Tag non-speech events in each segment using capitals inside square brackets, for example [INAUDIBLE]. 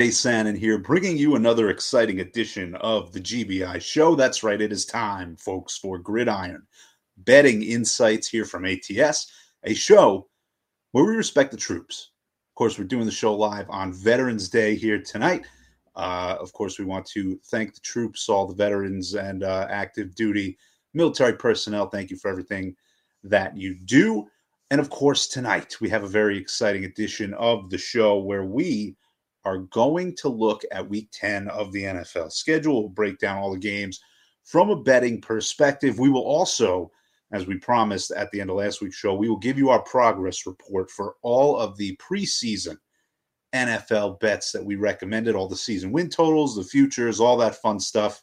Jay Sanin here, bringing you another exciting edition of the GBI show. That's right, it is time, folks, for Gridiron Betting Insights here from ATS, a show where we respect the troops. Of course, we're doing the show live on Veterans Day here tonight. Uh, of course, we want to thank the troops, all the veterans and uh, active duty military personnel. Thank you for everything that you do. And of course, tonight we have a very exciting edition of the show where we are going to look at week 10 of the NFL schedule. We'll break down all the games from a betting perspective. We will also, as we promised at the end of last week's show, we will give you our progress report for all of the preseason NFL bets that we recommended, all the season win totals, the futures, all that fun stuff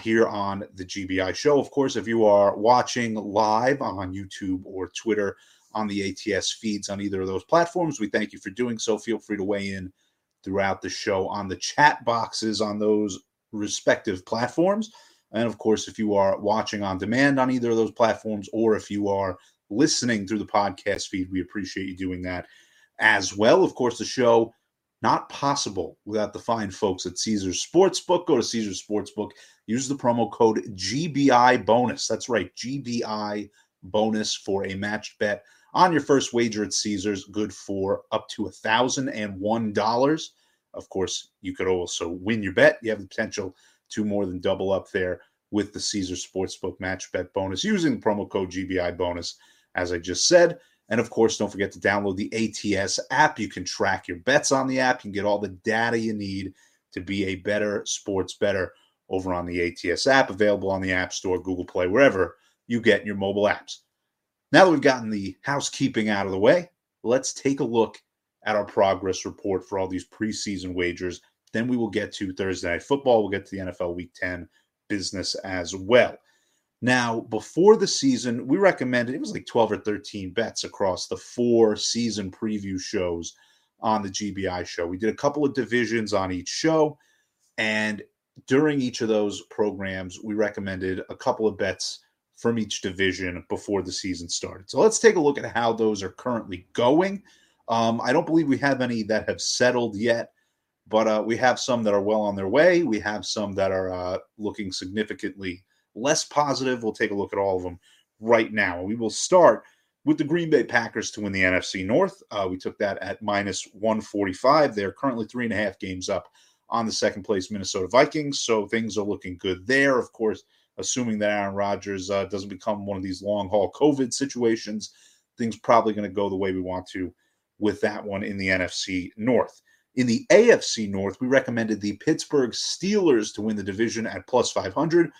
here on the GBI show. Of course, if you are watching live on YouTube or Twitter on the ATS feeds on either of those platforms, we thank you for doing so. Feel free to weigh in throughout the show on the chat boxes on those respective platforms. And of course, if you are watching on demand on either of those platforms, or if you are listening through the podcast feed, we appreciate you doing that as well. Of course, the show not possible without the fine folks at Caesars Sportsbook. Go to Caesars Sportsbook, use the promo code GBI bonus. That's right, GBI bonus for a matched bet on your first wager at Caesars, good for up to a thousand and one dollars. Of course, you could also win your bet. You have the potential to more than double up there with the Caesars Sportsbook match bet bonus using the promo code GBI bonus, as I just said. And of course, don't forget to download the ATS app. You can track your bets on the app. You can get all the data you need to be a better sports bettor over on the ATS app, available on the App Store, Google Play, wherever you get your mobile apps. Now that we've gotten the housekeeping out of the way, let's take a look at our progress report for all these preseason wagers. Then we will get to Thursday Night Football. We'll get to the NFL Week 10 business as well. Now, before the season, we recommended it was like 12 or 13 bets across the four season preview shows on the GBI show. We did a couple of divisions on each show. And during each of those programs, we recommended a couple of bets from each division before the season started. So let's take a look at how those are currently going. Um, I don't believe we have any that have settled yet, but uh, we have some that are well on their way. We have some that are uh, looking significantly less positive. We'll take a look at all of them right now. We will start with the Green Bay Packers to win the NFC North. Uh, we took that at minus 145. They're currently three and a half games up on the second place Minnesota Vikings. So things are looking good there. Of course, assuming that Aaron Rodgers uh, doesn't become one of these long haul COVID situations, things probably going to go the way we want to with that one in the NFC North. In the AFC North, we recommended the Pittsburgh Steelers to win the division at plus 500.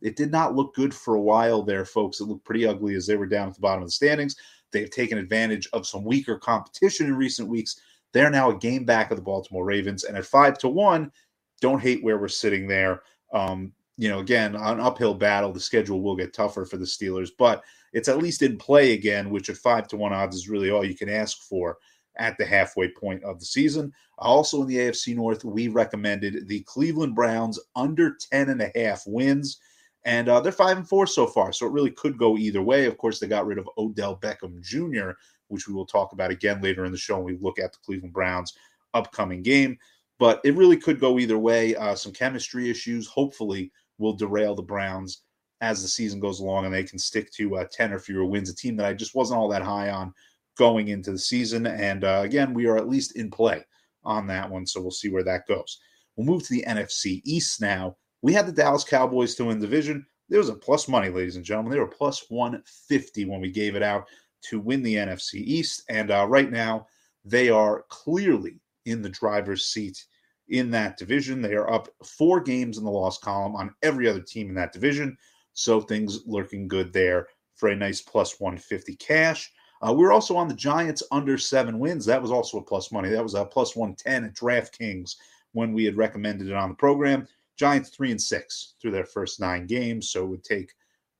It did not look good for a while there, folks. It looked pretty ugly as they were down at the bottom of the standings. They've taken advantage of some weaker competition in recent weeks. They're now a game back of the Baltimore Ravens, and at five to one, don't hate where we're sitting there. Um, you know, again, an uphill battle. The schedule will get tougher for the Steelers, but it's at least in play again, which at five to one odds is really all you can ask for at the halfway point of the season. Also in the AFC North, we recommended the Cleveland Browns under 10 and a half wins. And uh, they're five and four so far. So it really could go either way. Of course, they got rid of Odell Beckham Jr., which we will talk about again later in the show when we look at the Cleveland Browns upcoming game. But it really could go either way. Uh, some chemistry issues, hopefully, will derail the Browns as the season goes along and they can stick to uh, 10 or fewer wins, a team that I just wasn't all that high on going into the season. And uh, again, we are at least in play on that one. So we'll see where that goes. We'll move to the NFC East now. We had the Dallas Cowboys to win the division. There was a plus money, ladies and gentlemen. They were plus 150 when we gave it out to win the NFC East. And uh, right now, they are clearly in the driver's seat in that division. They are up four games in the loss column on every other team in that division. So things looking good there for a nice plus 150 cash. Uh, we were also on the Giants under seven wins. That was also a plus money. That was a plus 110 at DraftKings when we had recommended it on the program. Giants three and six through their first nine games. So it would take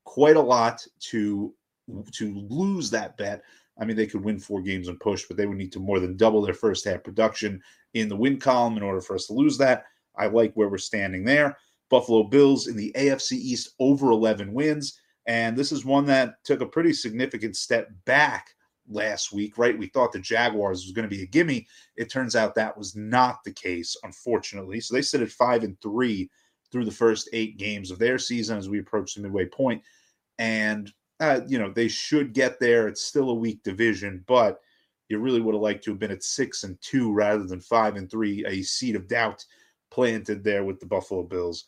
quite a lot to to lose that bet. I mean, they could win four games and push, but they would need to more than double their first half production in the win column in order for us to lose that. I like where we're standing there. Buffalo Bills in the AFC East over 11 wins. And this is one that took a pretty significant step back last week, right? We thought the Jaguars was going to be a gimme. It turns out that was not the case, unfortunately. So they sit at five and three through the first eight games of their season as we approach the midway point. And, uh, you know, they should get there. It's still a weak division, but you really would have liked to have been at six and two rather than five and three, a seed of doubt planted there with the Buffalo Bills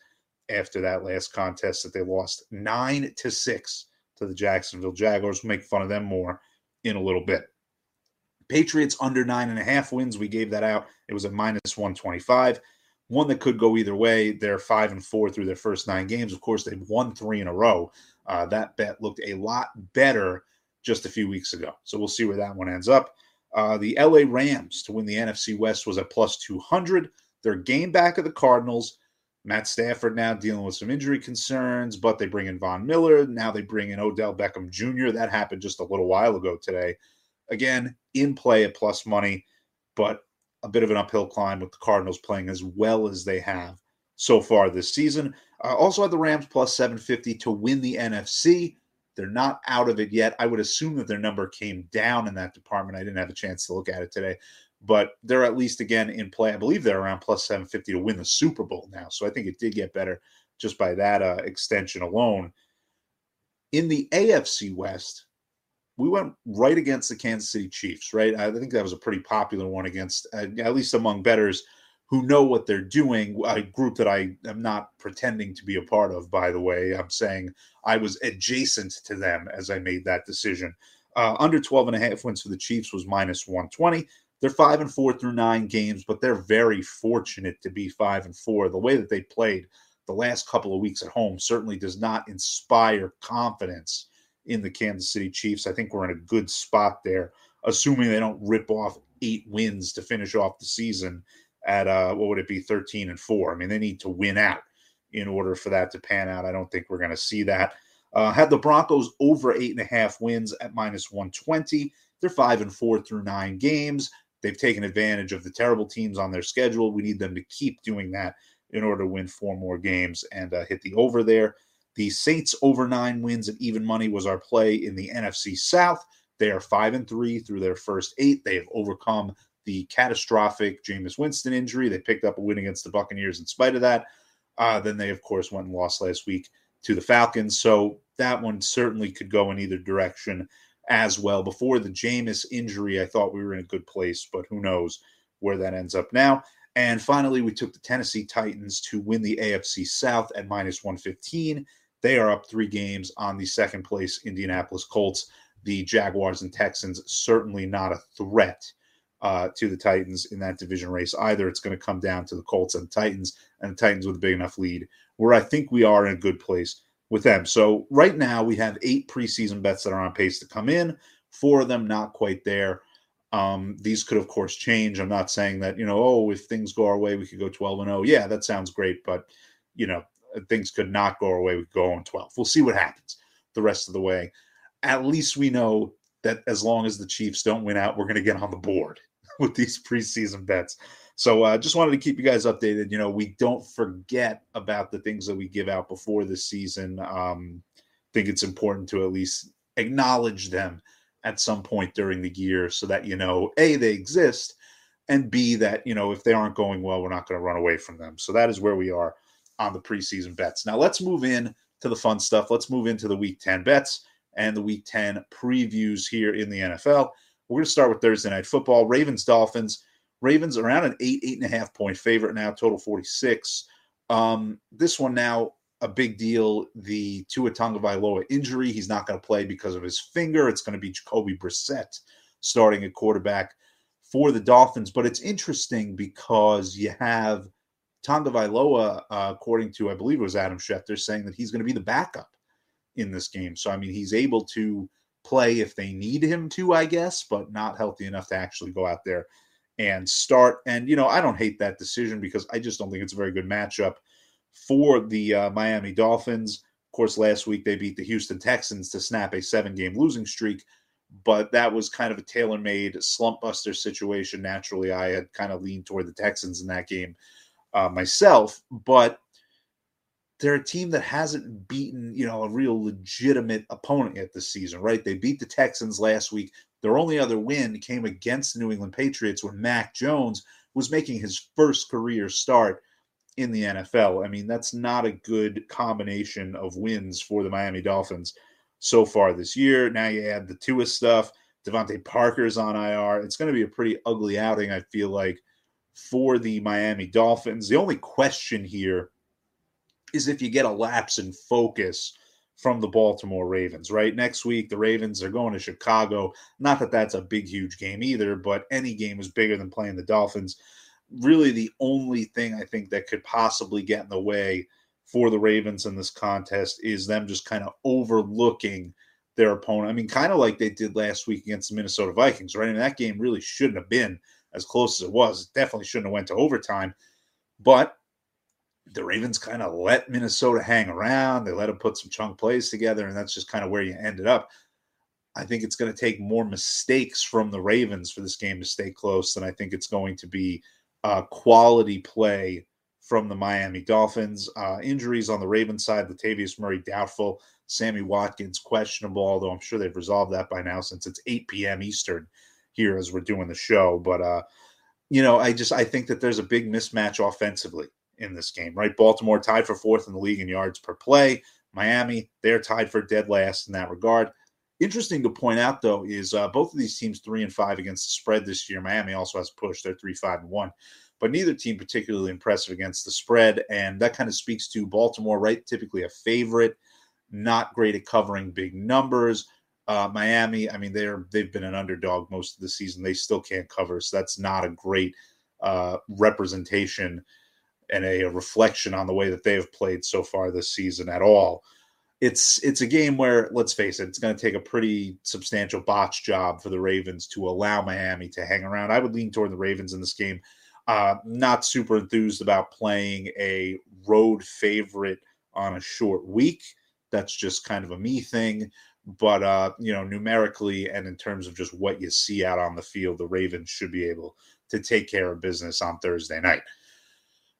after that last contest that they lost nine to six to the Jacksonville Jaguars. We'll make fun of them more in a little bit. Patriots under nine and a half wins. We gave that out. It was a minus 125. One that could go either way. They're five and four through their first nine games. Of course, they've won three in a row. Uh, that bet looked a lot better just a few weeks ago. So we'll see where that one ends up. Uh, the LA Rams to win the NFC West was at plus 200. Their game back of the Cardinals. Matt Stafford now dealing with some injury concerns, but they bring in Von Miller. Now they bring in Odell Beckham Jr. That happened just a little while ago today. Again, in play at plus money, but a bit of an uphill climb with the Cardinals playing as well as they have so far this season. Uh, also had the Rams plus 750 to win the NFC. They're not out of it yet. I would assume that their number came down in that department. I didn't have a chance to look at it today, but they're at least again in play. I believe they're around plus 750 to win the Super Bowl now. So I think it did get better just by that uh, extension alone. In the AFC West, we went right against the Kansas City Chiefs, right? I think that was a pretty popular one against, uh, at least among bettors who know what they're doing. A group that I am not pretending to be a part of, by the way. I'm saying I was adjacent to them as I made that decision. Uh, under 12 and a half wins for the Chiefs was minus 120. They're five and four through nine games, but they're very fortunate to be five and four. The way that they played the last couple of weeks at home certainly does not inspire confidence in the Kansas City Chiefs. I think we're in a good spot there, assuming they don't rip off eight wins to finish off the season at uh, what would it be, 13 and four. I mean, they need to win out in order for that to pan out. I don't think we're going to see that. Uh, had the Broncos over eight and a half wins at minus 120. They're five and four through nine games. They've taken advantage of the terrible teams on their schedule. We need them to keep doing that in order to win four more games and uh, hit the over there. The Saints over nine wins at even money was our play in the NFC South. They are five and three through their first eight. They have overcome the catastrophic Jameis Winston injury. They picked up a win against the Buccaneers in spite of that. Uh, then they, of course, went and lost last week to the Falcons. So that one certainly could go in either direction as well. Before the Jameis injury, I thought we were in a good place, but who knows where that ends up now. And finally, we took the Tennessee Titans to win the AFC South at minus 115. They are up three games on the second place Indianapolis Colts. The Jaguars and Texans certainly not a threat uh, to the Titans in that division race either. It's going to come down to the Colts and the Titans, and the Titans with a big enough lead where I think we are in a good place with them. So right now we have eight preseason bets that are on pace to come in. Four of them not quite there. Um, these could of course change. I'm not saying that you know, oh, if things go our way, we could go 12 and 0. Yeah, that sounds great, but you know, things could not go our way. We could go on 12. We'll see what happens the rest of the way. At least we know that as long as the Chiefs don't win out, we're going to get on the board [LAUGHS] with these preseason bets. So I uh, just wanted to keep you guys updated. You know, we don't forget about the things that we give out before the season. Um, think it's important to at least acknowledge them at some point during the year so that you know a they exist and b that you know if they aren't going well we're not going to run away from them so that is where we are on the preseason bets now let's move in to the fun stuff let's move into the week 10 bets and the week 10 previews here in the nfl we're going to start with thursday night football ravens dolphins Ravens around an eight, eight and a half point favorite now, total 46. Um, this one now, a big deal. The Tua Tagovailoa injury. He's not going to play because of his finger. It's going to be Jacoby Brissett starting at quarterback for the Dolphins. But it's interesting because you have Tagovailoa, uh, according to, I believe it was Adam Schefter, saying that he's going to be the backup in this game. So, I mean, he's able to play if they need him to, I guess, but not healthy enough to actually go out there and start. And, you know, I don't hate that decision because I just don't think it's a very good matchup for the uh, Miami Dolphins. Of course, last week they beat the Houston Texans to snap a seven game losing streak, but that was kind of a tailor made slump buster situation. Naturally, I had kind of leaned toward the Texans in that game uh, myself, but they're a team that hasn't beaten, you know, a real legitimate opponent yet this season, right? They beat the Texans last week. Their only other win came against the New England Patriots when Mac Jones was making his first career start in the NFL. I mean, that's not a good combination of wins for the Miami Dolphins so far this year. Now you add the Tua stuff. DeVante Parker's on IR. It's going to be a pretty ugly outing, I feel like, for the Miami Dolphins. The only question here is if you get a lapse in focus from the Baltimore Ravens, right? Next week, the Ravens are going to Chicago. Not that that's a big, huge game either, but any game is bigger than playing the Dolphins. Really, the only thing I think that could possibly get in the way for the Ravens in this contest is them just kind of overlooking their opponent. I mean, kind of like they did last week against the Minnesota Vikings, right? Mean, that game really shouldn't have been as close as it was. It definitely shouldn't have went to overtime. But the Ravens kind of let Minnesota hang around. They let them put some chunk plays together, and that's just kind of where you ended up. I think it's going to take more mistakes from the Ravens for this game to stay close than I think it's going to be uh, quality play from the Miami Dolphins. Uh, injuries on the Ravens side, Latavius Murray doubtful, Sammy Watkins questionable, although I'm sure they've resolved that by now since it's 8 p.m. Eastern here as we're doing the show. But, uh, you know, I just I think that there's a big mismatch offensively in this game, right? Baltimore tied for fourth in the league in yards per play. Miami, they're tied for dead last in that regard. Interesting to point out, though, is uh, both of these teams three and five against the spread this year. Miami also has pushed; they're three, five, and one. But neither team particularly impressive against the spread, and that kind of speaks to Baltimore, right? Typically a favorite, not great at covering big numbers. Uh, Miami, I mean, they're they've been an underdog most of the season. They still can't cover, so that's not a great uh, representation and a, reflection on the way that they have played so far this season at all. It's it's a game where let's face it, it's going to take a pretty substantial botch job for the Ravens to allow Miami to hang around. I would lean toward the Ravens in this game. Uh, not super enthused about playing a road favorite on a short week. That's just kind of a me thing. But uh, you know, numerically and in terms of just what you see out on the field, the Ravens should be able to take care of business on Thursday night.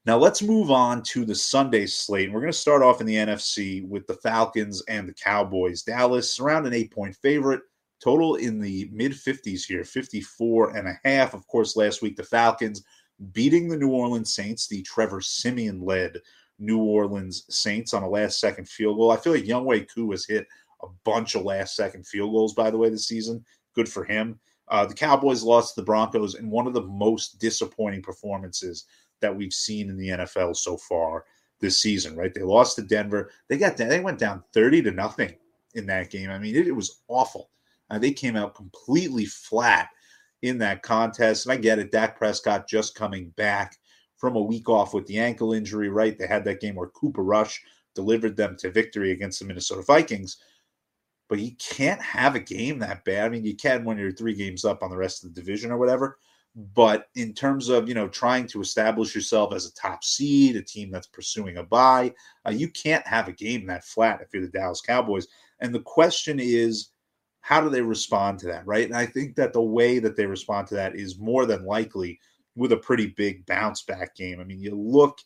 Now let's move on to the Sunday slate. We're going to start off in the NFC with the Falcons and the Cowboys. Dallas around an eight point favorite, total in the mid 50s here, 54 and a half. Of course, last week the Falcons beating the New Orleans Saints, the Trevor Siemian led New Orleans Saints on a last second field goal. I feel like Younghoe Koo has hit a bunch of last second field goals, by the way, this season. Good for him. Uh, the Cowboys lost to the Broncos in one of the most disappointing performances that we've seen in the NFL so far this season, right? They lost to Denver. They got they went down 30 to nothing in that game. I mean, it, it was awful. Uh, they came out completely flat in that contest. And I get it. Dak Prescott just coming back from a week off with the ankle injury, right? They had that game where Cooper Rush delivered them to victory against the Minnesota Vikings. But you can't have a game that bad. I mean, you can when you're three games up on the rest of the division or whatever. But in terms of you know trying to establish yourself as a top seed, a team that's pursuing a bye, uh, you can't have a game that flat if you're the Dallas Cowboys. And the question is, how do they respond to that, right? And I think that the way that they respond to that is more than likely with a pretty big bounce back game. I mean, you look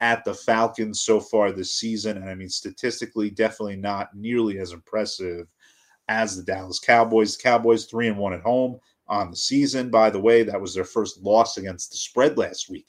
at the Falcons so far this season, and I mean, statistically, definitely not nearly as impressive as the Dallas Cowboys. Cowboys three and one at home on the season. By the way, that was their first loss against the spread last week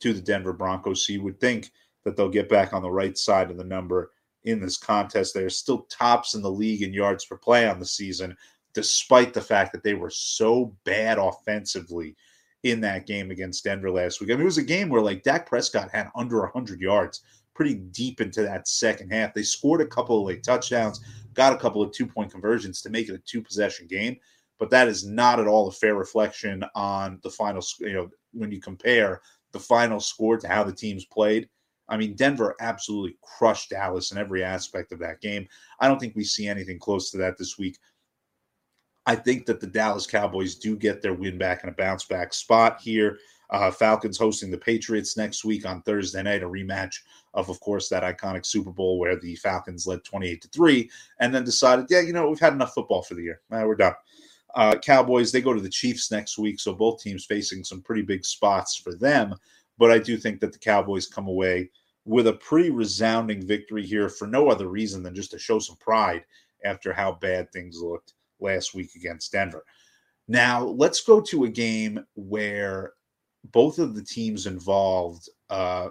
to the Denver Broncos. So you would think that they'll get back on the right side of the number in this contest. They're still tops in the league in yards per play on the season, despite the fact that they were so bad offensively in that game against Denver last week. I mean, it was a game where like Dak Prescott had under 100 yards pretty deep into that second half. They scored a couple of late touchdowns, got a couple of two point conversions to make it a two possession game but that is not at all a fair reflection on the final. You know, when you compare the final score to how the teams played. I mean, Denver absolutely crushed Dallas in every aspect of that game. I don't think we see anything close to that this week I think that the Dallas Cowboys do get their win back in a bounce back spot here. Uh, Falcons hosting the Patriots next week on Thursday night, a rematch of, of course, that iconic Super Bowl where the Falcons led 28 to 3 and then decided, yeah, you know, we've had enough football for the year. Uh, we're done. Uh, Cowboys, they go to the Chiefs next week. So both teams facing some pretty big spots for them. But I do think that the Cowboys come away with a pretty resounding victory here for no other reason than just to show some pride after how bad things looked last week against Denver. Now, let's go to a game where both of the teams involved uh,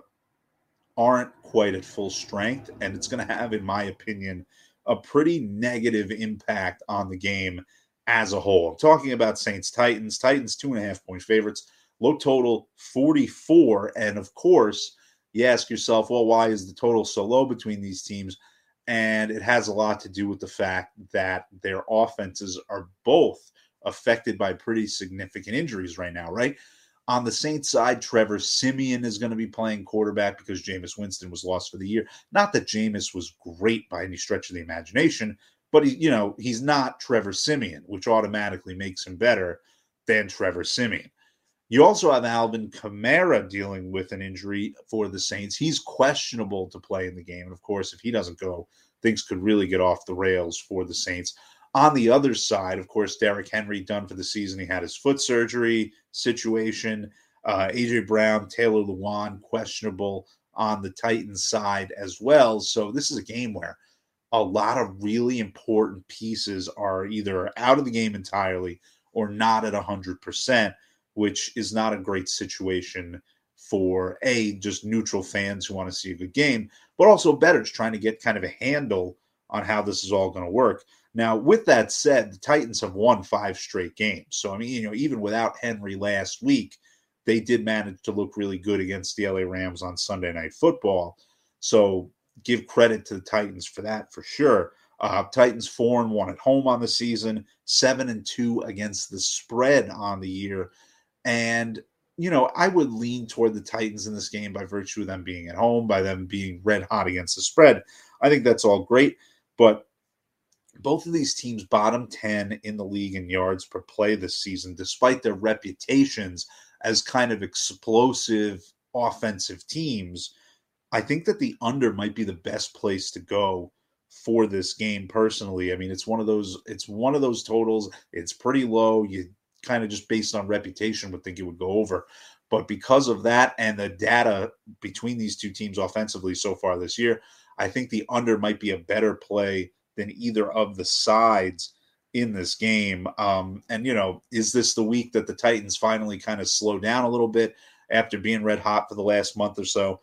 aren't quite at full strength, and it's going to have, in my opinion, a pretty negative impact on the game as a whole. I'm talking about Saints Titans. Titans, two and a half point favorites, low total 44. And of course, you ask yourself, well, why is the total so low between these teams? And it has a lot to do with the fact that their offenses are both affected by pretty significant injuries right now, right? On the Saints side, Trevor Siemian is going to be playing quarterback because Jameis Winston was lost for the year. Not that Jameis was great by any stretch of the imagination, but he, you know, he's not Trevor Siemian, which automatically makes him better than Trevor Siemian. You also have Alvin Kamara dealing with an injury for the Saints. He's questionable to play in the game. And of course, if he doesn't go, things could really get off the rails for the Saints. On the other side, of course, Derrick Henry done for the season. He had his foot surgery situation. Uh, AJ Brown, Taylor Lewan, questionable on the Titans side as well. So this is a game where a lot of really important pieces are either out of the game entirely or not at 100%, which is not a great situation for a just neutral fans who want to see a good game, but also bettors trying to get kind of a handle on how this is all going to work. Now, with that said, the Titans have won five straight games. So, I mean, you know, even without Henry last week, they did manage to look really good against the LA Rams on Sunday Night Football. So, give credit to the Titans for that for sure. Uh, Titans four and one at home on the season, seven and two against the spread on the year, and you know I would lean toward the Titans in this game by virtue of them being at home, by them being red hot against the spread. I think that's all great, but both of these teams bottom 10 in the league in yards per play this season despite their reputations as kind of explosive offensive teams I think that the under might be the best place to go for this game personally. I mean, it's one of those it's one of those totals. It's pretty low. You kind of just based on reputation would think it would go over. But because of that and the data between these two teams offensively so far this year, I think the under might be a better play than either of the sides in this game. Um, and you know, is this the week that the Titans finally kind of slow down a little bit after being red hot for the last month or so?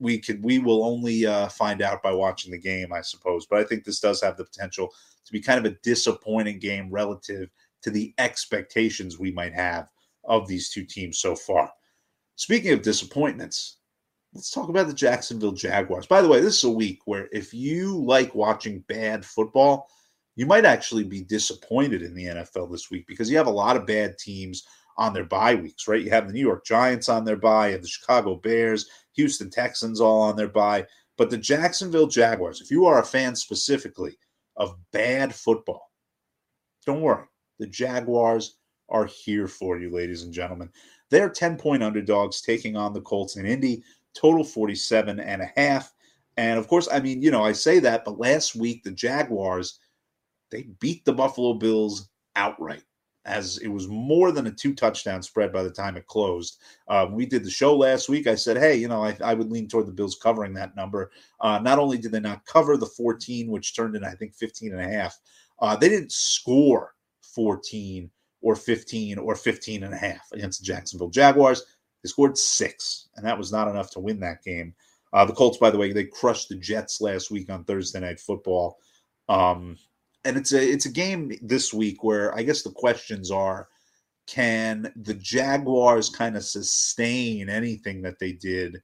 We could we will only uh, find out by watching the game, I suppose. But I think this does have the potential to be kind of a disappointing game relative to the expectations we might have of these two teams so far. Speaking of disappointments, let's talk about the Jacksonville Jaguars. By the way, this is a week where if you like watching bad football, you might actually be disappointed in the NFL this week because you have a lot of bad teams on their bye weeks, right? You have the New York Giants on their bye, you have the Chicago Bears, Houston Texans all on their bye. But the Jacksonville Jaguars, if you are a fan specifically of bad football, don't worry. The Jaguars are here for you, ladies and gentlemen. They're 10 point underdogs taking on the Colts in Indy, total 47 and a half. And of course, I mean, you know, I say that, but last week the Jaguars, they beat the Buffalo Bills outright as it was more than a two touchdown spread by the time it closed. Uh, we did the show last week. I said, hey, you know, I, I would lean toward the Bills covering that number. Uh, not only did they not cover the 14, which turned in, I think, 15 and a half, uh, they didn't score 14 or 15 or 15 and a half against the Jacksonville Jaguars. They scored six, and that was not enough to win that game. Uh, the Colts, by the way, they crushed the Jets last week on Thursday Night Football. Um, and it's a it's a game this week where I guess the questions are can the Jaguars kind of sustain anything that they did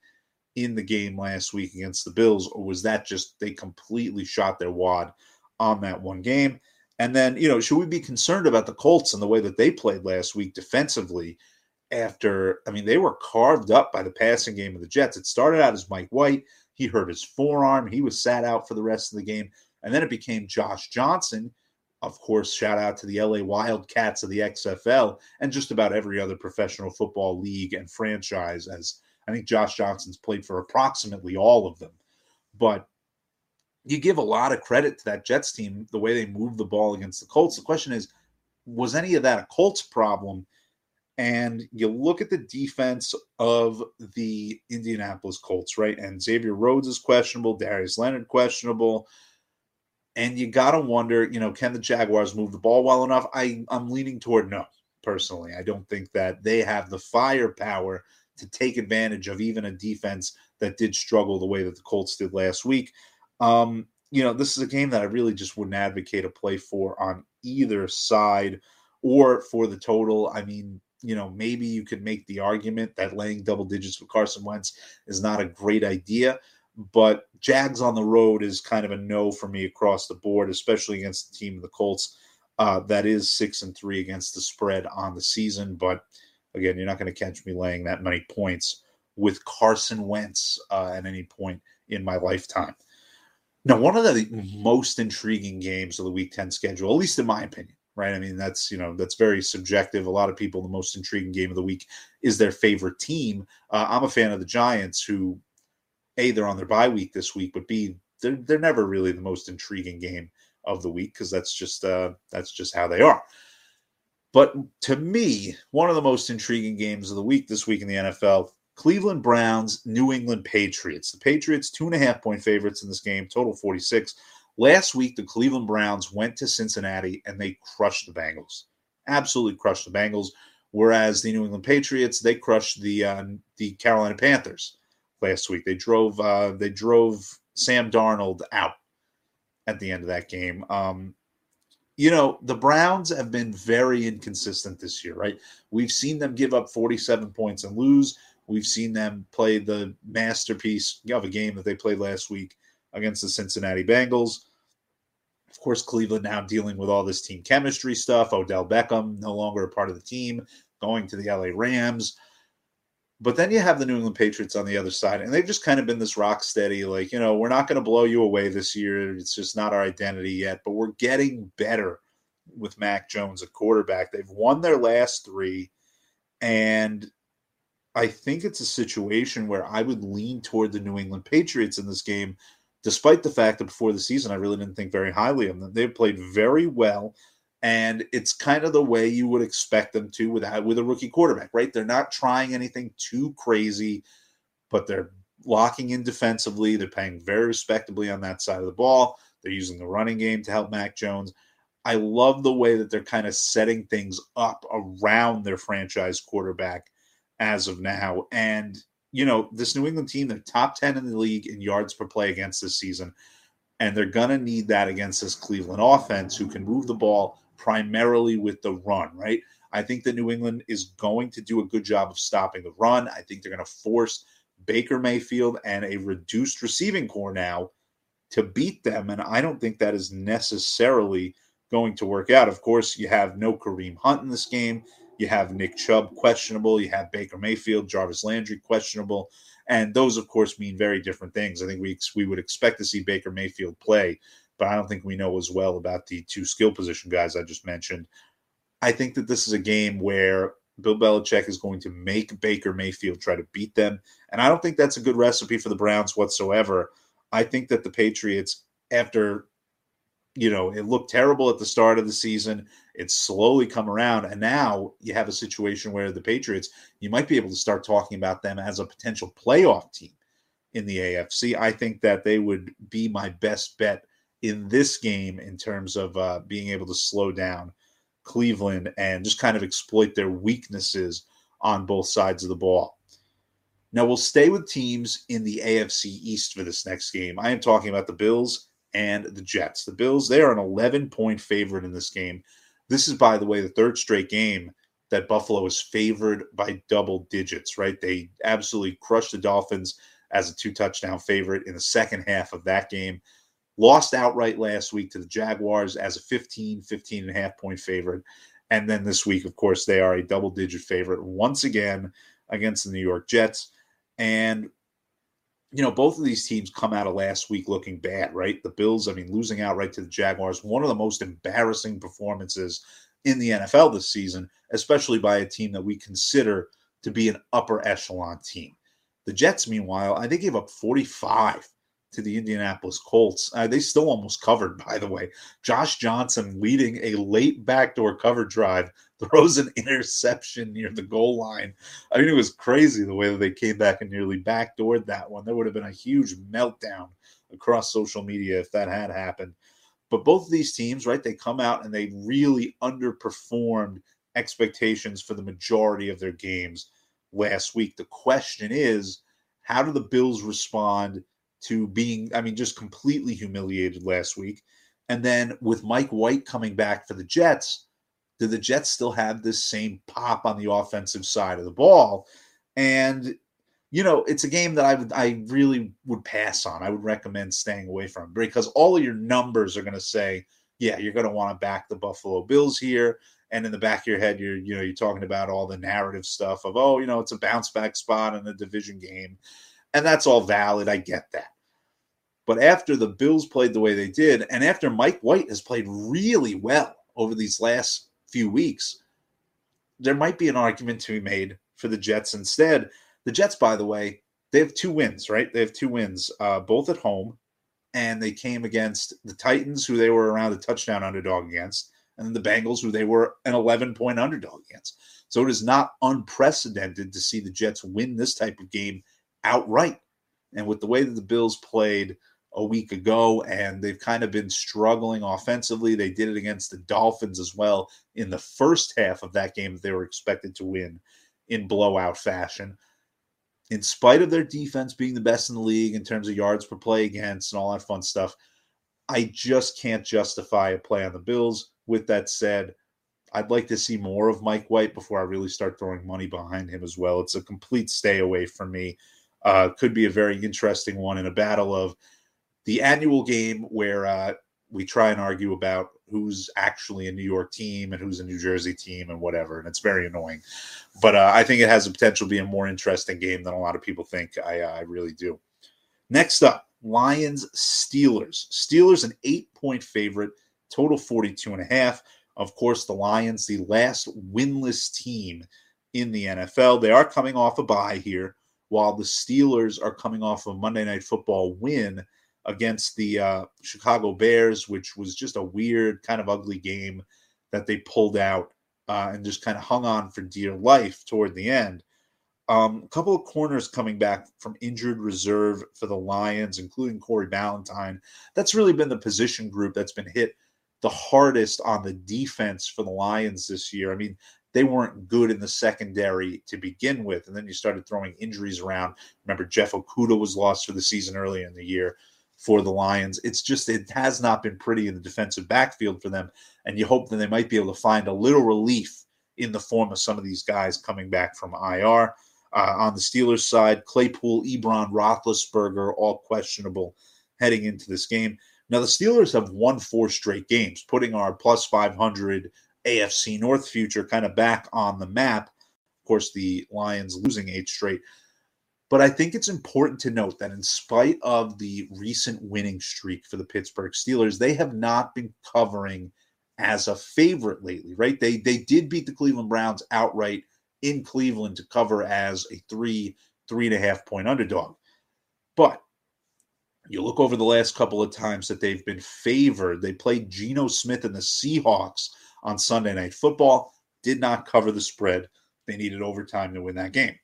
in the game last week against the Bills, or was that just they completely shot their wad on that one game? And then, you know, should we be concerned about the Colts and the way that they played last week defensively? After, I mean, they were carved up by the passing game of the Jets. It started out as Mike White. He hurt his forearm. He was sat out for the rest of the game. And then it became Josh Johnson, Of course, shout out to the LA Wildcats of the XFL and just about every other professional football league and franchise, as I think Josh Johnson's played for approximately all of them. But you give a lot of credit to that Jets team, the way they moved the ball against the Colts. The question is, was any of that a Colts problem? And you look at the defense of the Indianapolis Colts, right? And Xavier Rhodes is questionable, Darius Leonard questionable. And you got to wonder, you know, can the Jaguars move the ball well enough? I, I'm leaning toward no, personally. I don't think that they have the firepower to take advantage of even a defense that did struggle the way that the Colts did last week. Um, you know, this is a game that I really just wouldn't advocate a play for on either side or for the total. I mean, you know, maybe you could make the argument that laying double digits with Carson Wentz is not a great idea, but Jags on the road is kind of a no for me across the board, especially against the team of the Colts. Uh, that is six and three against the spread on the season, but again, you're not going to catch me laying that many points with Carson Wentz uh, at any point in my lifetime. Now, one of the most intriguing games of the Week 10 schedule, at least in my opinion, right? I mean, that's you know that's very subjective. A lot of people, the most intriguing game of the week is their favorite team. Uh, I'm a fan of the Giants, who a they're on their bye week this week, but b they're they're never really the most intriguing game of the week because that's just uh, that's just how they are. But to me, one of the most intriguing games of the week this week in the NFL Cleveland Browns, New England Patriots. The Patriots, two and a half point favorites in this game, total 46. Last week, the Cleveland Browns went to Cincinnati and they crushed the Bengals. Absolutely crushed the Bengals. Whereas the New England Patriots, they crushed the uh, the Carolina Panthers last week. They drove uh, they drove Sam Darnold out at the end of that game. Um, you know, the Browns have been very inconsistent this year, right? We've seen them give up 47 points and lose. We've seen them play the masterpiece of a game that they played last week against the Cincinnati Bengals. Of course, Cleveland now dealing with all this team chemistry stuff. Odell Beckham no longer a part of the team, going to the LA Rams. But then you have the New England Patriots on the other side, and they've just kind of been this rock steady, like, you know, we're not going to blow you away this year. It's just not our identity yet, but we're getting better with Mac Jones at quarterback. They've won their last three, and I think it's a situation where I would lean toward the New England Patriots in this game, despite the fact that before the season I really didn't think very highly of them. They've played very well, and it's kind of the way you would expect them to with with a rookie quarterback, right? They're not trying anything too crazy, but they're locking in defensively. They're paying very respectably on that side of the ball. They're using the running game to help Mac Jones. I love the way that they're kind of setting things up around their franchise quarterback as of now. And, you know, this New England team, they're top 10 in the league in yards per play against this season. And they're going to need that against this Cleveland offense who can move the ball primarily with the run, right? I think that New England is going to do a good job of stopping the run. I think they're going to force Baker Mayfield and a reduced receiving corps now to beat them. And I don't think that is necessarily going to work out. Of course, you have no Kareem Hunt in this game. You have Nick Chubb questionable. You have Baker Mayfield, Jarvis Landry questionable. And those, of course, mean very different things. I think we, we would expect to see Baker Mayfield play, but I don't think we know as well about the two skill position guys I just mentioned. I think that this is a game where Bill Belichick is going to make Baker Mayfield try to beat them. And I don't think that's a good recipe for the Browns whatsoever. I think that the Patriots, after you know, it looked terrible at the start of the season. It's slowly come around. And now you have a situation where the Patriots, you might be able to start talking about them as a potential playoff team in the AFC. I think that they would be my best bet in this game in terms of uh, being able to slow down Cleveland and just kind of exploit their weaknesses on both sides of the ball. Now we'll stay with teams in the AFC East for this next game. I am talking about the Bills and the Jets. The Bills, they are an 11 point favorite in this game. This is, by the way, the third straight game that Buffalo is favored by double digits, right? They absolutely crushed the Dolphins as a two touchdown favorite in the second half of that game. Lost outright last week to the Jaguars as a 15, 15 and a half point favorite. And then this week, of course, they are a double digit favorite once again against the New York Jets. And you know, both of these teams come out of last week looking bad, right? The Bills, I mean, losing out right to the Jaguars, one of the most embarrassing performances in the NFL this season, especially by a team that we consider to be an upper echelon team. The Jets, meanwhile, I think gave up 45 to the Indianapolis Colts. Uh, they still almost covered, by the way. Josh Johnson leading a late backdoor cover drive [LAUGHS] throws an interception near the goal line. I mean, it was crazy the way that they came back and nearly backdoored that one. There would have been a huge meltdown across social media if that had happened. But both of these teams, right, they come out and they really underperformed expectations for the majority of their games last week. The question is, how do the Bills respond to being, I mean, just completely humiliated last week? And then with Mike White coming back for the Jets, do the Jets still have this same pop on the offensive side of the ball? And you know, it's a game that I would I really would pass on. I would recommend staying away from because all of your numbers are going to say, yeah, you're going to want to back the Buffalo Bills here. And in the back of your head, you're you know you're talking about all the narrative stuff of oh you know it's a bounce back spot in a division game, and that's all valid. I get that. But after the Bills played the way they did, and after Mike White has played really well over these last few weeks, there might be an argument to be made for the Jets instead. The Jets, by the way, they have two wins, right? They have two wins, uh, both at home, and they came against the Titans, who they were around a touchdown underdog against, and then the Bengals, who they were an 11 point underdog against. So it is not unprecedented to see the Jets win this type of game outright. And with the way that the Bills played a week ago, and they've kind of been struggling offensively. They did it against the Dolphins as well in the first half of that game that they were expected to win in blowout fashion. In spite of their defense being the best in the league in terms of yards per play against and all that fun stuff, I just can't justify a play on the Bills. With that said, I'd like to see more of Mike White before I really start throwing money behind him as well. It's a complete stay away for me. Uh, could be a very interesting one in a battle of the annual game where uh, we try and argue about who's actually a New York team and who's a New Jersey team and whatever, and it's very annoying. But uh, I think it has the potential to be a more interesting game than a lot of people think. I, uh, I really do. Next up, Lions Steelers. Steelers an eight point favorite, total 42 and a half. Of course, the Lions, the last winless team in the NFL. They are coming off a bye here, while the Steelers are coming off a Monday Night Football win against the uh, Chicago Bears, which was just a weird, kind of ugly game that they pulled out uh, and just kind of hung on for dear life toward the end. Um, a couple of corners coming back from injured reserve for the Lions, including Corey Ballentine. That's really been the position group that's been hit the hardest on the defense for the Lions this year. I mean, they weren't good in the secondary to begin with, and then you started throwing injuries around. Remember, Jeff Okudah was lost for the season earlier in the year for the Lions. It's just it has not been pretty in the defensive backfield for them, and you hope that they might be able to find a little relief in the form of some of these guys coming back from IR. Uh, on the Steelers side, Claypool, Ebron, Roethlisberger, all questionable heading into this game. Now the Steelers have won four straight games, putting our plus 500 AFC North future kind of back on the map. Of course, the Lions losing eight straight. But I think it's important to note that in spite of the recent winning streak for the Pittsburgh Steelers, they have not been covering as a favorite lately, right? They they did beat the Cleveland Browns outright in Cleveland to cover as a three, three and a half point underdog. But you look over the last couple of times that they've been favored. They played Geno Smith and the Seahawks on Sunday Night Football, did not cover the spread. They needed overtime to win that game.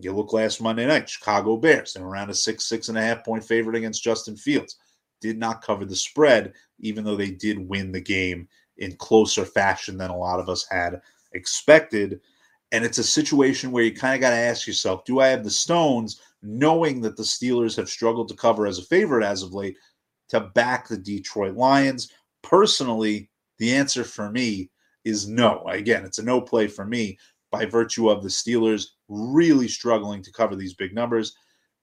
You look last Monday night, Chicago Bears, and around a six, six and a half point favorite against Justin Fields. Did not cover the spread, even though they did win the game in closer fashion than a lot of us had expected. And it's a situation where you kind of got to ask yourself, do I have the stones, knowing that the Steelers have struggled to cover as a favorite as of late, to back the Detroit Lions? Personally, the answer for me is no. Again, it's a no play for me by virtue of the Steelers really struggling to cover these big numbers.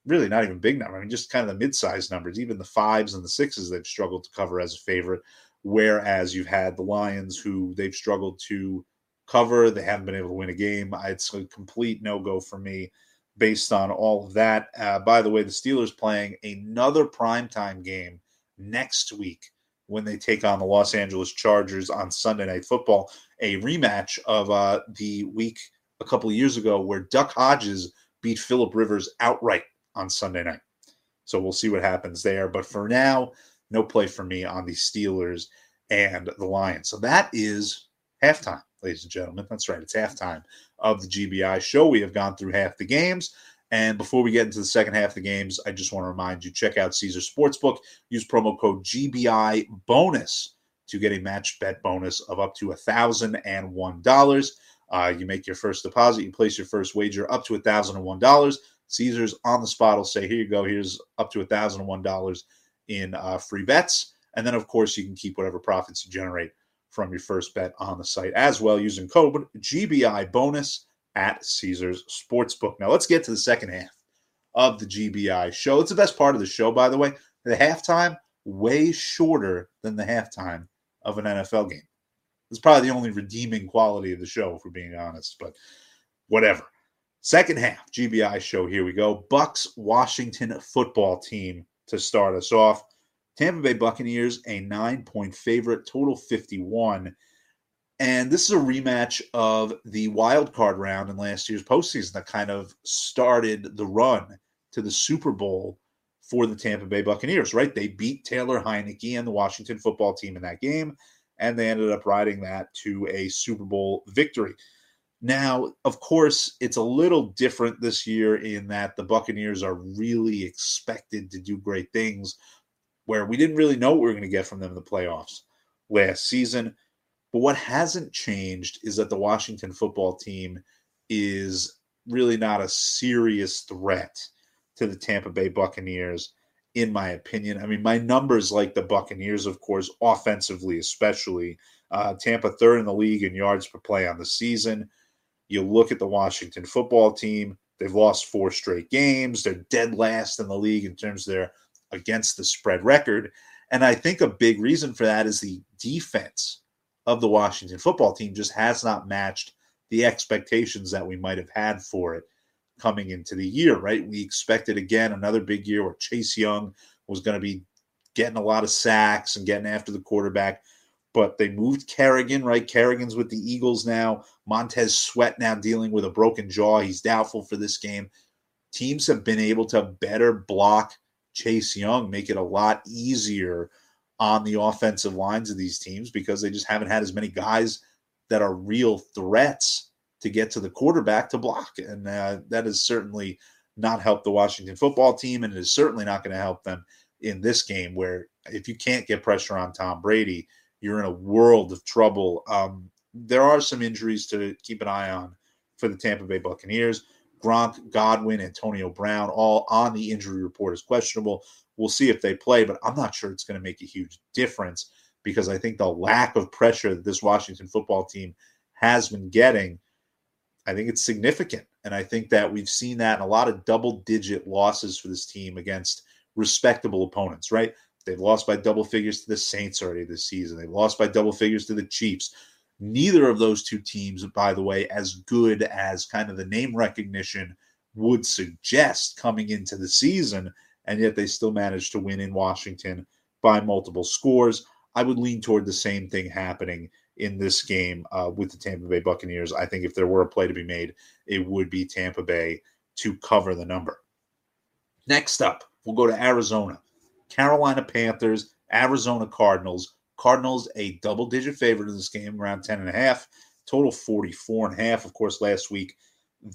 Really, not even big number. I mean, just kind of the mid-sized numbers. Even the fives and the sixes they've struggled to cover as a favorite. Whereas you've had the Lions, who they've struggled to cover. They haven't been able to win a game. It's a complete no-go for me. based on all of that. Uh, by the way, the Steelers playing another primetime game next week when they take on the Los Angeles Chargers on Sunday Night Football, a rematch of uh, the week a couple years ago where Duck Hodges beat Philip Rivers outright on Sunday night. So we'll see what happens there. But for now, no play for me on the Steelers and the Lions. So that is halftime, ladies and gentlemen. That's right. It's halftime of the GBI show. We have gone through half the games. And before we get into the second half of the games, I just want to remind you check out Caesars Sportsbook. Use promo code GBI bonus to get a match bet bonus of up to $1,001. Uh, you make your first deposit, you place your first wager up to $1,001. Caesars on the spot will say, Here you go, here's up to $1,001 in uh, free bets. And then, of course, you can keep whatever profits you generate from your first bet on the site as well using code GBI bonus at Caesars Sportsbook. Now, let's get to the second half of the GBI show. It's the best part of the show, by the way. The halftime, way shorter than the halftime of an NFL game. It's probably the only redeeming quality of the show, if we're being honest, but whatever. Second half, GBI show. Here we go. Bucks Washington football team to start us off. Tampa Bay Buccaneers, a nine point favorite, total 51. And this is a rematch of the wild card round in last year's postseason that kind of started the run to the Super Bowl for the Tampa Bay Buccaneers, right? They beat Taylor Heinicke and the Washington football team in that game, and they ended up riding that to a Super Bowl victory. Now, of course, it's a little different this year in that the Buccaneers are really expected to do great things where we didn't really know what we were going to get from them in the playoffs last season. But what hasn't changed is that the Washington football team is really not a serious threat to the Tampa Bay Buccaneers, in my opinion. I mean, my numbers like the Buccaneers, of course, offensively, especially. Uh, Tampa third in the league in yards per play on the season. You look at the Washington football team, they've lost four straight games. They're dead last in the league in terms of their against the spread record. And I think a big reason for that is the defense of the Washington football team just has not matched the expectations that we might have had for it coming into the year, right? We expected again another big year where Chase Young was going to be getting a lot of sacks and getting after the quarterback but they moved Kerrigan, right? Kerrigan's with the Eagles now. Montez Sweat now dealing with a broken jaw. He's doubtful for this game. Teams have been able to better block Chase Young, make it a lot easier on the offensive lines of these teams because they just haven't had as many guys that are real threats to get to the quarterback to block. And uh, that has certainly not helped the Washington football team, and it is certainly not going to help them in this game where if you can't get pressure on Tom Brady – you're in a world of trouble. Um, there are some injuries to keep an eye on for the Tampa Bay Buccaneers. Gronk, Godwin, Antonio Brown, all on the injury report as questionable. We'll see if they play, but I'm not sure it's going to make a huge difference because I think the lack of pressure that this Washington football team has been getting, I think it's significant. And I think that we've seen that in a lot of double digit losses for this team against respectable opponents, right? They've lost by double figures to the Saints already this season. They've lost by double figures to the Chiefs. Neither of those two teams, by the way, as good as kind of the name recognition would suggest coming into the season, and yet they still managed to win in Washington by multiple scores. I would lean toward the same thing happening in this game uh, with the Tampa Bay Buccaneers. I think if there were a play to be made, it would be Tampa Bay to cover the number. Next up, we'll go to Arizona. Carolina Panthers, Arizona Cardinals. Cardinals a double digit favorite in this game, around 10 and a half, total 44 and a half. Of course, last week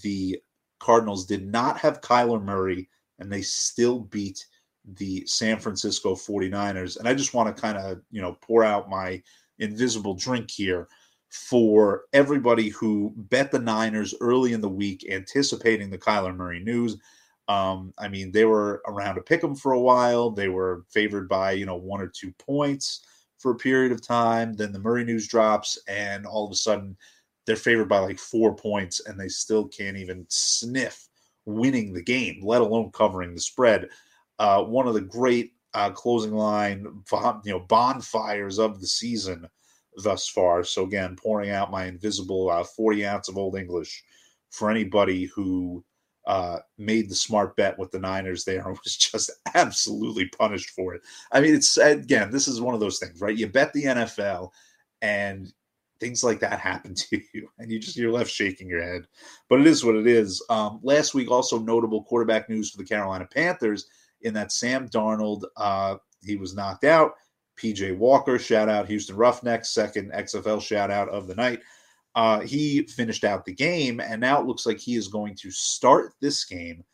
the Cardinals did not have Kyler Murray and they still beat the San Francisco 49ers. And I just want to kind of, you know, pour out my invisible drink here for everybody who bet the Niners early in the week, anticipating the Kyler Murray news. Um, I mean, they were around to pick them for a while. They were favored by, you know, one or two points for a period of time. Then the Murray news drops, and all of a sudden they're favored by like four points, and they still can't even sniff winning the game, let alone covering the spread. Uh, one of the great uh, closing line, you know, bonfires of the season thus far. So again, pouring out my invisible uh, 40 ounce of Old English for anybody who uh, made the smart bet with the Niners there and [LAUGHS] was just absolutely punished for it. I mean, it's again, this is one of those things, right? You bet the NFL and things like that happen [LAUGHS] to you and you just you're left shaking your head. But it is what it is. Um, last week also notable quarterback news for the carolina panthers in that sam darnold uh, he was knocked out. Pj walker shout out. Houston roughnecks second xfl shout out of the night. Uh, he finished out the game, and now it looks like he is going to start this game.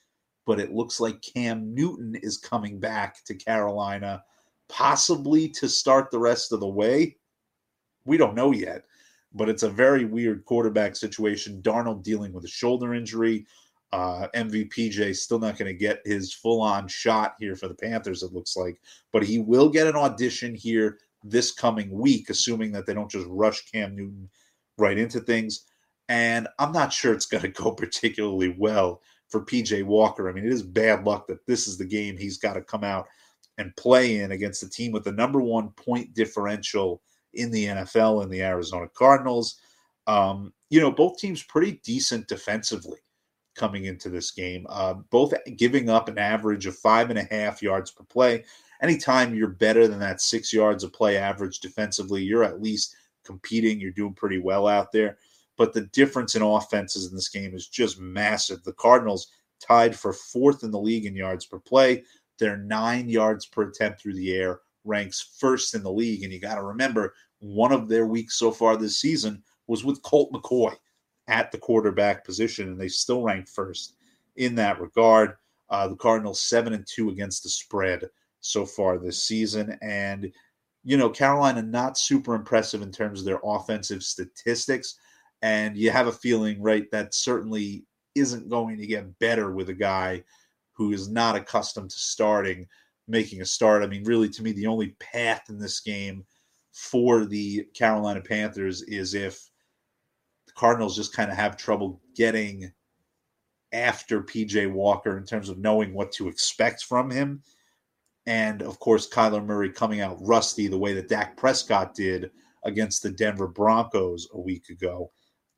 But it looks like Cam Newton is coming back to Carolina, possibly to start the rest of the way. We don't know yet, but it's a very weird quarterback situation. Darnold dealing with a shoulder injury. Uh, MVPJ still not going to get his full on shot here for the Panthers, it looks like, but he will get an audition here this coming week, assuming that they don't just rush Cam Newton right into things. And I'm not sure it's going [LAUGHS] to go particularly well for PJ Walker. I mean, it is bad luck that this is the game he's got to come out and play in against the team with the number one point differential in the NFL in the Arizona Cardinals. Um, you know, both teams pretty decent defensively coming into this game, uh, both giving up an average of five and a half yards per play. Anytime you're better than that six yards of play average defensively, you're at least competing. You're doing pretty well out there. But the difference in offenses in this game is just massive. The Cardinals tied for fourth in the league in yards per play. They're nine yards per attempt through the air ranks first in the league. And you got to remember, one of their weeks so far this season was with Colt McCoy at the quarterback position, and they still rank first in that regard. Uh, the Cardinals seven and two against the spread so far this season, and you know, Carolina not super impressive in terms of their offensive statistics. And you have a feeling, right, that certainly isn't going to get better with a guy who is not accustomed to starting, making a start. I mean, really, to me, the only path in this game for the Carolina Panthers is if the Cardinals just kind of have trouble getting after PJ Walker in terms of knowing what to expect from him and of course Kyler Murray coming out rusty the way that Dak Prescott did against the Denver Broncos a week ago.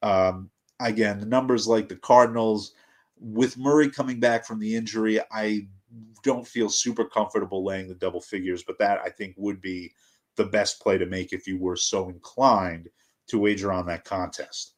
Um, again, the numbers like the Cardinals, with Murray coming back from the injury, I don't feel super comfortable laying the double figures, but that I think would be the best play to make if you were so inclined to wager on that contest.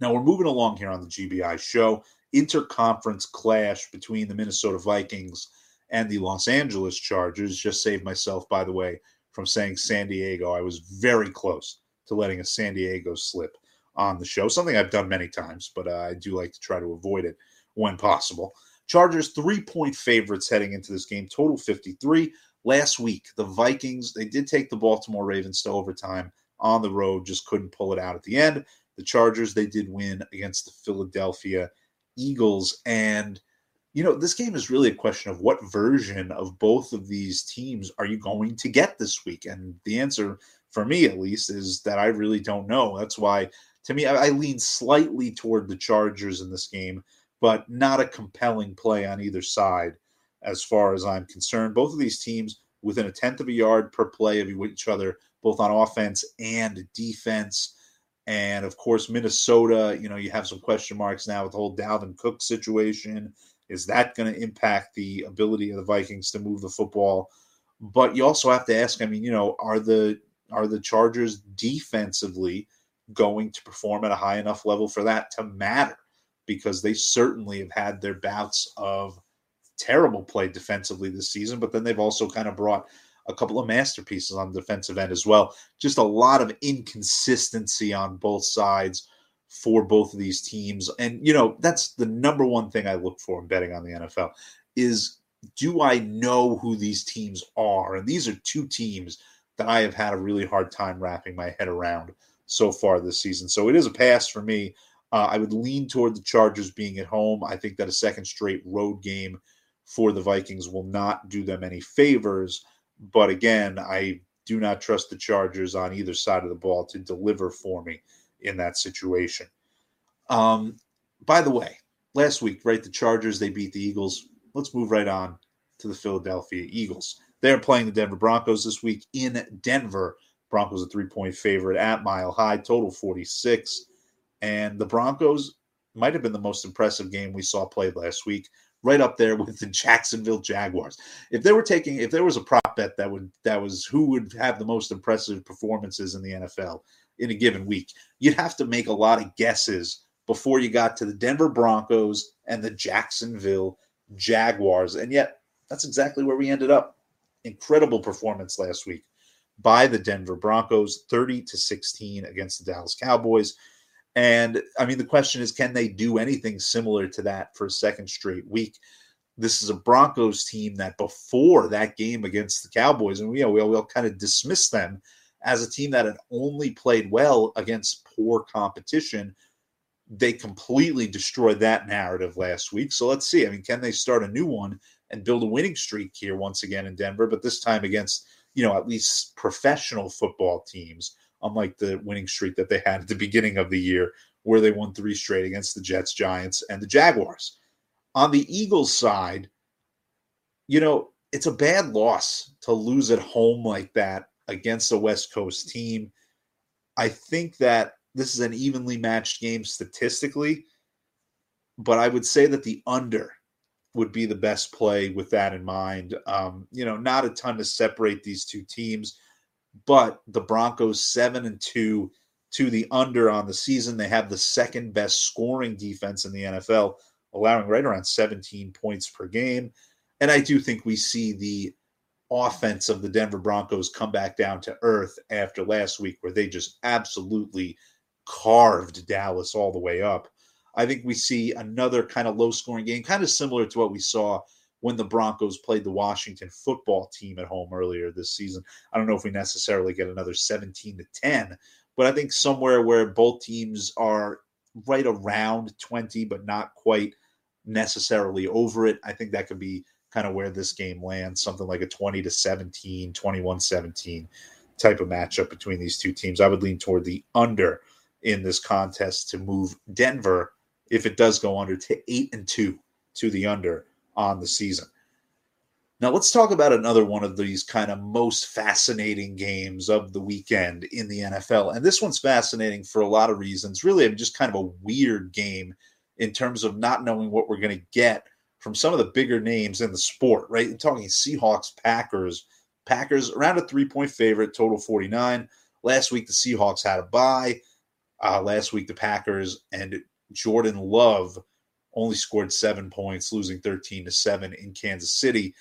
Now we're moving along here on the GBI show. Interconference clash between the Minnesota Vikings and the Los Angeles Chargers. Just saved myself, by the way, from saying San Diego. I was very close to letting a San Diego slip on the show, something I've done many times, but uh, I do like to try to avoid it when possible. Chargers three point favorites heading into this game, total 53. Last week, the Vikings, they did take the Baltimore Ravens to overtime on the road, just couldn't pull it out at the end. The Chargers, they did win against the Philadelphia Eagles. And you know, this game is really a question of what version of both of these teams are you going to get this week? And the answer, for me at least, is that I really don't know. That's why, to me, I, I lean slightly toward the Chargers in this game, but not a compelling play on either side as far as I'm concerned. Both of these teams within a tenth of a yard per play of each other, both on offense and defense. And of course, Minnesota, you know, you have some question marks now with the whole Dalvin Cook situation is that going to impact the ability of the Vikings to move the football? But you also have to ask, I mean, you know, are the are the Chargers defensively going to perform at a high enough level for that to matter? Because they certainly have had their bouts of terrible play defensively this season, but then they've also kind of brought a couple of masterpieces on the defensive end as well. Just a lot of inconsistency on both sides for both of these teams. And you know, that's the number one thing I look for in betting on the NFL is do I know who these teams are? And these are two teams that I have had a really hard time wrapping my head around so far this season. So it is a pass for me. Uh, I would lean toward the Chargers being at home. I think that a second straight road game for the Vikings will not do them any favors. But again, I do not trust the Chargers on either side of the ball to deliver for me in that situation. Um, by the way, last week, right, the Chargers they beat the Eagles. Let's move right on to the Philadelphia Eagles. They're playing the Denver Broncos this week in Denver. Broncos a three point favorite at Mile High, total 46. And the Broncos, might have been the most impressive game we saw played last week, right up there with the [LAUGHS] Jacksonville Jaguars. If they were taking, if there was a prop bet that would that was who would have the most impressive performances in the NFL in a given week, you'd have to make a lot of guesses before you got to the Denver Broncos and the Jacksonville Jaguars, and yet that's exactly where we ended up. Incredible performance last week by the Denver Broncos, 30 to 16 against the Dallas Cowboys. And I mean, the question is, can they do anything similar to that for a second straight week? This is a Broncos team that before that game against the Cowboys, and we, you know, we all kind of dismissed them as a team that had only played well against poor competition. They completely destroyed that narrative last week. So let's see. I mean, can they start a new one and build a winning streak here once again in Denver, but this time against, you know, at least professional football teams? Unlike the winning streak that they had at the beginning of the year, where they won three straight against the Jets, Giants, and the Jaguars. On the Eagles side, you know, it's a bad loss to lose at home like that against a West Coast team. I think that this is an evenly matched game statistically, but I would say that the under would be the best play with that in mind. Um, you know, not a ton to separate these two teams but the Broncos seven and two to the under on the season. They have the second best scoring defense in the NFL, allowing right around 17 points per game. And I do think we see the offense of the Denver Broncos come back down to earth after last week, where they just absolutely carved Dallas all the way up. I think we see another kind of low scoring game, kind of similar to what we saw when the Broncos played the Washington football team at home earlier this season. I don't know if we necessarily get another 17 to 10, but I think somewhere where both teams are right around 20, but not quite necessarily over it, I think that could be kind of where this game lands something like a 20 to 17, 21 17 type of matchup between these two teams. I would lean toward the under in this contest to move Denver, if it does go under, to 8 and 2 to the under on the season. Now, let's talk about another one of these kind of most fascinating games of the weekend in the NFL. And this one's fascinating for a lot of reasons. Really, I'm just kind of a weird game in terms of not knowing what we're going to get from some of the bigger names in the sport, right? I'm talking Seahawks, Packers. Packers around a three point favorite, total 49. Last week, the Seahawks had a bye. Uh, last week, the Packers and Jordan Love only scored seven points, losing 13 to 7 in Kansas City.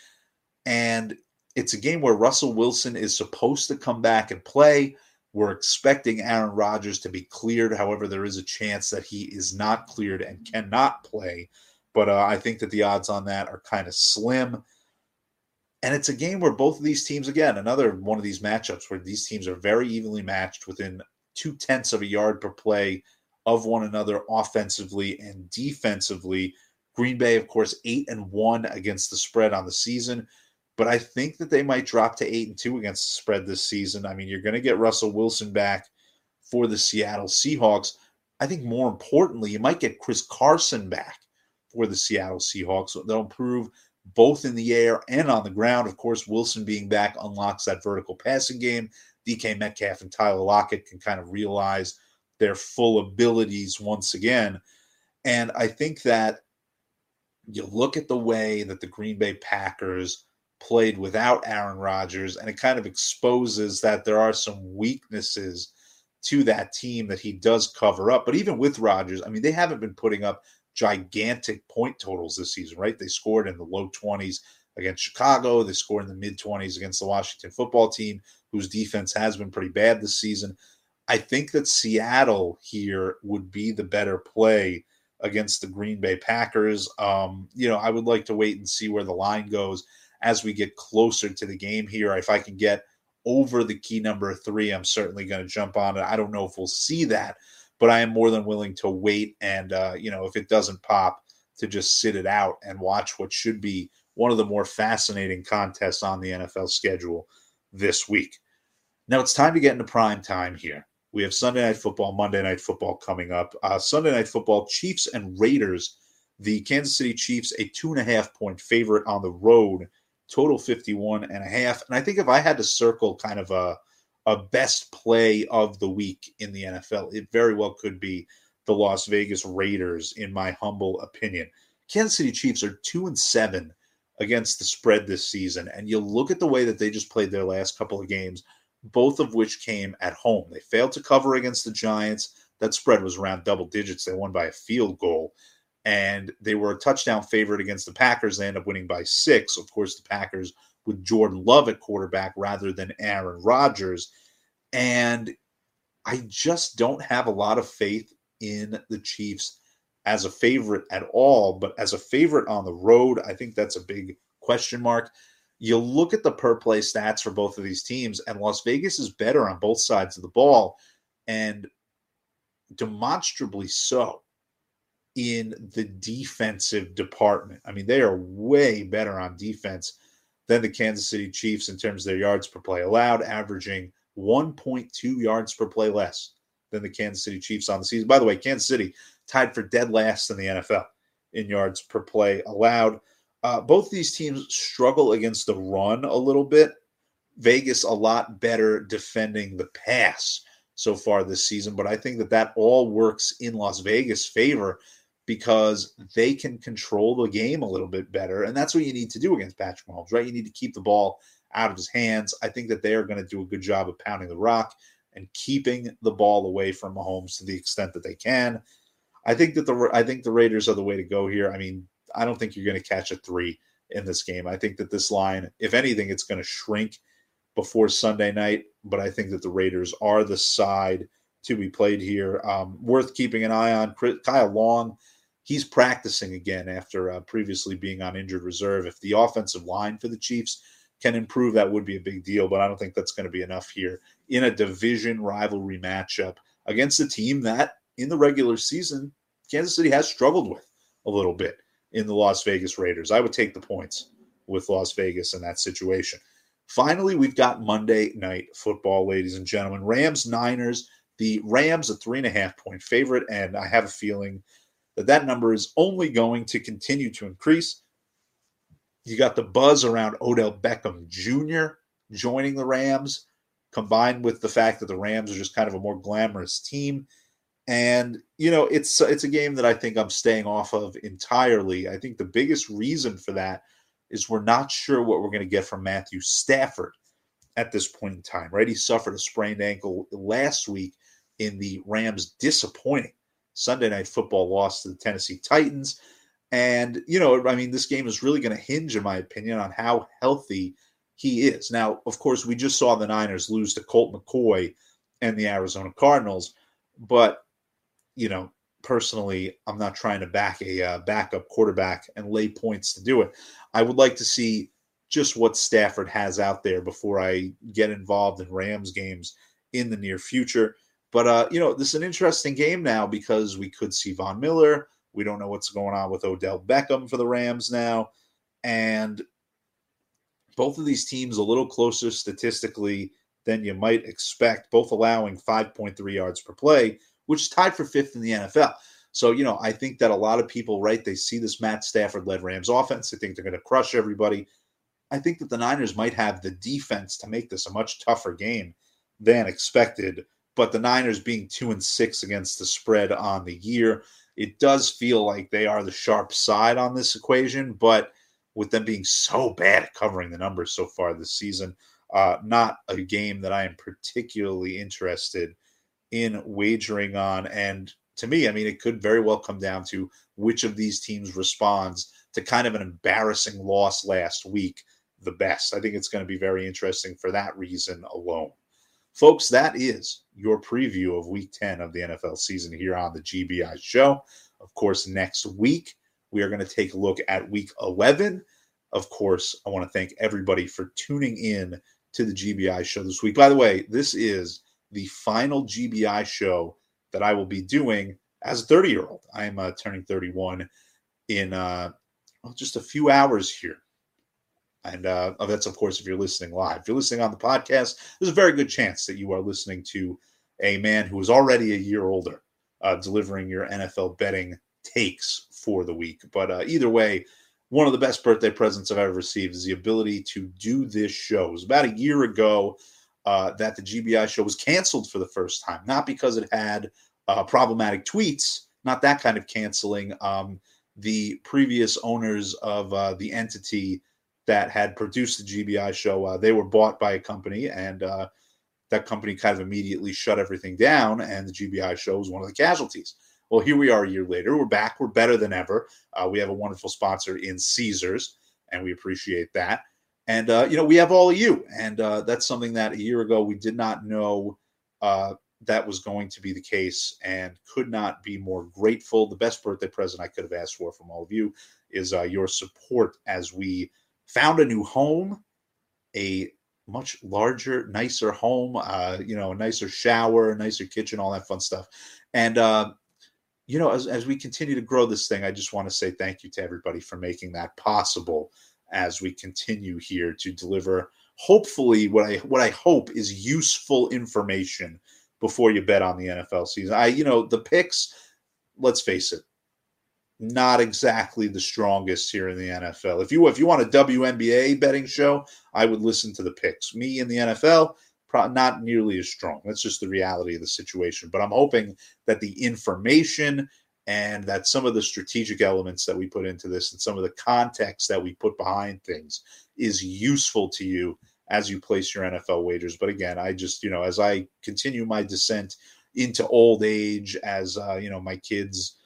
And it's a game where Russell Wilson is supposed to come back and play. We're expecting Aaron Rodgers to be cleared. However, there is a chance that he is not cleared and cannot play. But uh, I think that the odds on that are kind of slim. And it's a game where both of these teams, again, another one of these matchups where these teams are very evenly matched within two tenths of a yard per play of one another offensively and defensively. Green Bay, of course, eight and one against the spread on the season, but I think that they might drop to eight and two against the spread this season. I mean, you're going to get Russell Wilson back for the Seattle Seahawks. I think more importantly, you might get Chris Carson back for the Seattle Seahawks. They'll improve both in the air and on the ground. Of course, Wilson being back unlocks that vertical passing game. DK Metcalf and Tyler Lockett can kind of realize their full abilities once again. And I think that you look at the way that the Green Bay Packers played without Aaron Rodgers, and it kind of exposes that there are some weaknesses to that team that he does cover up. But even with Rodgers, I mean, they haven't been putting up gigantic point totals this season, right? They scored in the low 20s against Chicago, they scored in the mid 20s against the Washington football team, whose defense has been pretty bad this season. I think that Seattle here would be the better play against the Green Bay Packers. Um, you know, I would like to wait and see where the line goes as we get closer to the game here. If I can get over the key number three, I'm certainly going to jump on it. I don't know if we'll see that, but I am more than willing to wait. And, uh, you know, if it doesn't pop, to just sit it out and watch what should be one of the more fascinating contests on the NFL schedule this week. Now it's time to get into prime time here. We have Sunday Night Football, Monday Night Football coming up. Uh, Sunday Night Football, Chiefs and Raiders. The Kansas City Chiefs, a two and a half point favorite on the road, total 51 and a half. And I think if I had to circle kind of a, a best play of the week in the NFL, it very well could be the Las Vegas Raiders, in my humble opinion. Kansas City Chiefs are two and seven against the spread this season. And you look at the way that they just played their last couple of games, both of which came at home. They failed to cover against the Giants. That spread was around double digits. They won by a field goal. And they were a touchdown favorite against the Packers. They end up winning by six. Of course, the Packers with Jordan Love at quarterback rather than Aaron Rodgers. And I just don't have a lot of faith in the Chiefs as a favorite at all, but as a favorite on the road, I think that's a big question mark. You look at the per play stats for both of these teams, and Las Vegas is better on both sides of the ball, and demonstrably so in the defensive department. I mean, they are way better on defense than the Kansas City Chiefs in terms of their yards per play allowed, averaging 1.2 yards per play less than the Kansas City Chiefs on the season. By the way, Kansas City tied for dead last in the NFL in yards per play allowed. Uh, both these teams struggle against the run a little bit. Vegas a lot better defending the pass so far this season, but I think that that all works in Las Vegas' favor because they can control the game a little bit better, and that's what you need to do against Patrick Mahomes, right? You need to keep the ball out of his hands. I think that they are going to do a good job of pounding the rock and keeping the ball away from Mahomes to the extent that they can. I think that the I think the Raiders are the way to go here. I mean, I don't think you're going to catch a three in this game. I think that this line, if anything, it's going to shrink before Sunday night. But I think that the Raiders are the side to be played here. Um, worth keeping an eye on. Kyle Long, he's practicing again after uh, previously being on injured reserve. If the offensive line for the Chiefs can improve, that would be a big deal. But I don't think that's going to be enough here in a division rivalry matchup against a team that in the regular season, Kansas City has struggled with a little bit in the Las Vegas Raiders. I would take the points with Las Vegas in that situation. Finally, we've got Monday night football, ladies and gentlemen. Rams, Niners. The Rams, a three and a half point favorite, and I have a feeling that that number is only going to continue to increase. You got the buzz around Odell Beckham Jr. joining the Rams, combined with the fact that the Rams are just kind of a more glamorous team. And you know, it's it's a game that I think I'm staying off of entirely. I think the biggest reason for that is we're not sure what we're going to get from Matthew Stafford at this point in time. Right, he suffered a sprained ankle last week in the Rams' disappointing Sunday Night Football loss to the Tennessee Titans. And you know, I mean, this game is really going to hinge, in my opinion, on how healthy he is. Now, of course, we just saw the Niners lose to Colt McCoy and the Arizona Cardinals, but you know, personally, I'm not trying to back a uh, backup quarterback and lay points to do it. I would like to see just what Stafford has out there before I get involved in Rams games in the near future. But uh, you know, this is an interesting game now because we could see Von Miller. We don't know what's going on with Odell Beckham for the Rams now, and both of these teams a little closer statistically than you might expect. Both allowing 5.3 yards per play which is tied for fifth in the NFL. So, you know, I think that a lot of people, right, they see this Matt Stafford led Rams offense. They think they're going to crush everybody. I think that the Niners might have the defense to make this a much tougher game than expected. But the Niners being two and six against the spread on the year, it does feel like they are the sharp side on this equation. But with them being so bad at covering the numbers so far this season, uh, not a game that I am particularly interested in wagering on. And to me, I mean, it could very well come down to which of these teams responds to kind of an embarrassing loss last week the best. I think it's going to be very interesting for that reason alone. Folks, that is your preview of week 10 of the NFL season here on the GBI show. Of course, next week, we are going to take a look at week 11. Of course, I want to thank everybody for tuning in to the GBI show this week. By the way, this is the final GBI show that I will be doing as a 30 year old. I am uh, turning 31 in uh, well, just a few hours here. And uh, oh, that's, of course, if you're listening live. If you're listening on the podcast, there's a very good chance that you are listening to a man who is already a year older uh, delivering your NFL betting takes for the week. But uh, either way, one of the best birthday presents I've ever received is the ability to do this show. It was about a year ago uh, that the GBI show was canceled for the first time, not because it had uh, problematic tweets, not that kind of canceling. Um, the previous owners of uh, the entity that had produced the GBI show, uh, they were bought by a company, and uh, that company kind of immediately shut everything down, and the GBI show was one of the casualties. Well, here we are a year later. We're back. We're better than ever. Uh, we have a wonderful sponsor in Caesars, and we appreciate that. And uh, you know, we have all of you, and uh, that's something that a year ago we did not know uh, that was going to be the case, and could not be more grateful. The best birthday present I could have asked for from all of you is uh, your support as we found a new home, a much larger, nicer home, uh, you know, a nicer shower, a nicer kitchen, all that fun stuff. And, uh, you know, as, as we continue to grow this thing, I just want to say thank you to everybody for making that possible as we continue here to deliver hopefully what I what I hope is useful information before you bet on the NFL season. I you know the picks let's face it not exactly the strongest here in the NFL. If you if you want a WNBA betting show, I would listen to the picks. Me in the NFL, not nearly as strong. That's just the reality of the situation. But I'm hoping that the information and that some of the strategic elements that we put into this and some of the context that we put behind things is useful to you as you place your NFL wagers. But again, I just, you know, as I continue my descent into old age, as, uh, you know, my kids,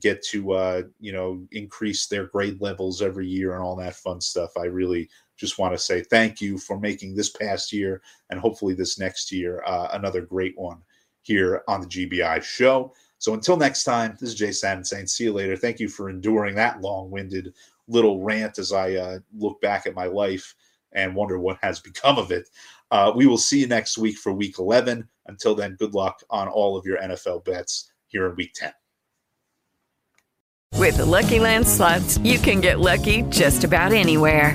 get to uh, you know increase their grade levels every year and all that fun stuff. I really just want to say thank you for making this past year and hopefully this next year uh, another great one here on the GBI show. So until next time, this is Jay Sanin saying see you later. Thank you for enduring that long-winded little rant as I uh, look back at my life and wonder what has become of it. Uh, we will see you next week for week 11. Until then, good luck on all of your NFL bets here in week 10. With the Lucky Land slots, you can get lucky just about anywhere.